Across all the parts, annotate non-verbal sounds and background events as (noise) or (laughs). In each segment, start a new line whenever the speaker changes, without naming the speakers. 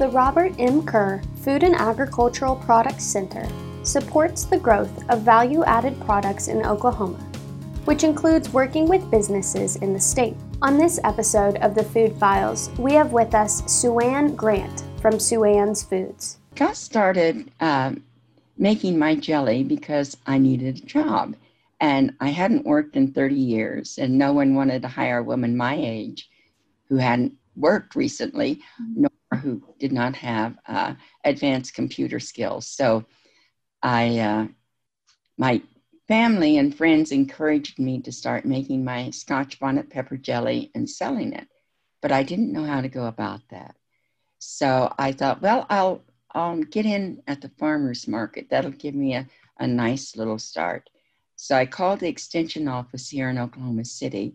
The Robert M. Kerr Food and Agricultural Products Center supports the growth of value added products in Oklahoma, which includes working with businesses in the state. On this episode of the Food Files, we have with us Suan Grant from Suan's Foods.
Got started um, making my jelly because I needed a job. And I hadn't worked in 30 years, and no one wanted to hire a woman my age who hadn't worked recently, nor who did not have uh, advanced computer skills. So I, uh, my family and friends encouraged me to start making my Scotch bonnet pepper jelly and selling it, but I didn't know how to go about that. So I thought, well, I'll, I'll get in at the farmer's market. That'll give me a, a nice little start. So I called the extension office here in Oklahoma City,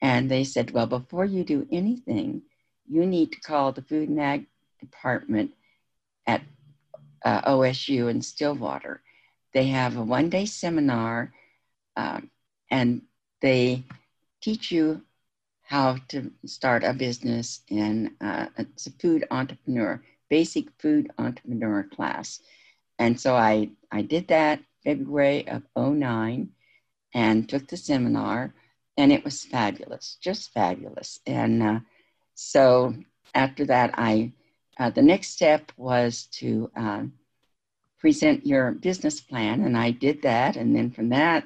and they said, well, before you do anything, you need to call the Food and Ag Department at uh, OSU in Stillwater. They have a one day seminar um, and they teach you how to start a business and uh, it's a food entrepreneur, basic food entrepreneur class. And so I, I did that February of 09 and took the seminar, and it was fabulous, just fabulous. And uh, so after that, I uh, the next step was to um, present your business plan, and I did that. And then from that,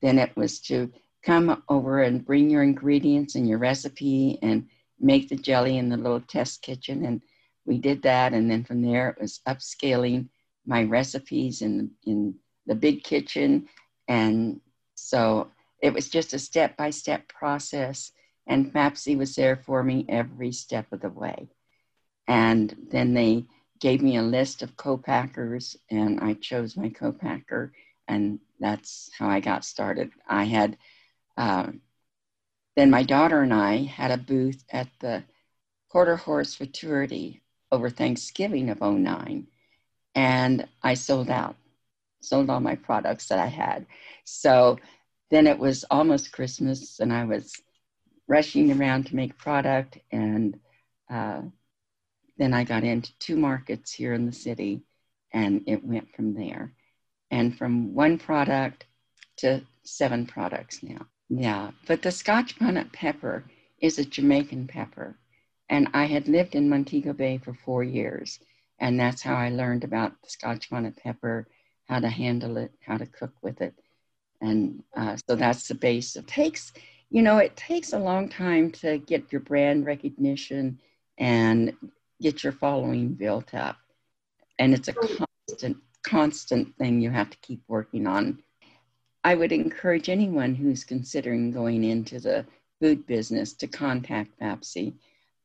then it was to come over and bring your ingredients and your recipe and make the jelly in the little test kitchen. And we did that. And then from there, it was upscaling my recipes in in the big kitchen. And so it was just a step by step process. And FAPC was there for me every step of the way. And then they gave me a list of co-packers and I chose my co-packer and that's how I got started. I had, uh, then my daughter and I had a booth at the Quarter Horse Futurity over Thanksgiving of 09 and I sold out sold all my products that I had. So then it was almost Christmas, and I was rushing around to make product. And uh, then I got into two markets here in the city, and it went from there. And from one product to seven products now. Yeah, but the Scotch bonnet pepper is a Jamaican pepper. And I had lived in Montego Bay for four years. And that's how I learned about the Scotch bonnet pepper how to handle it, how to cook with it. And uh, so that's the base. It takes, you know, it takes a long time to get your brand recognition and get your following built up. And it's a constant, constant thing you have to keep working on. I would encourage anyone who's considering going into the food business to contact FAPC.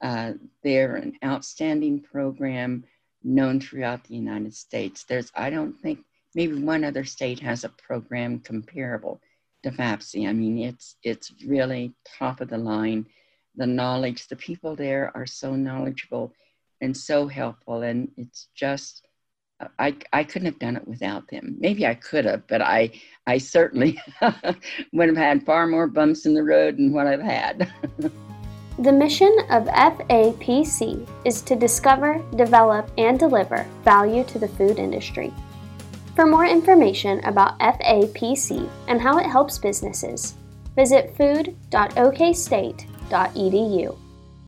Uh, they're an outstanding program known throughout the United States. There's, I don't think maybe one other state has a program comparable to FAPC. I mean, it's it's really top of the line. The knowledge, the people there are so knowledgeable and so helpful, and it's just I I couldn't have done it without them. Maybe I could have, but I I certainly (laughs) would have had far more bumps in the road than what I've had. (laughs)
The mission of FAPC is to discover, develop, and deliver value to the food industry. For more information about FAPC and how it helps businesses, visit food.okstate.edu.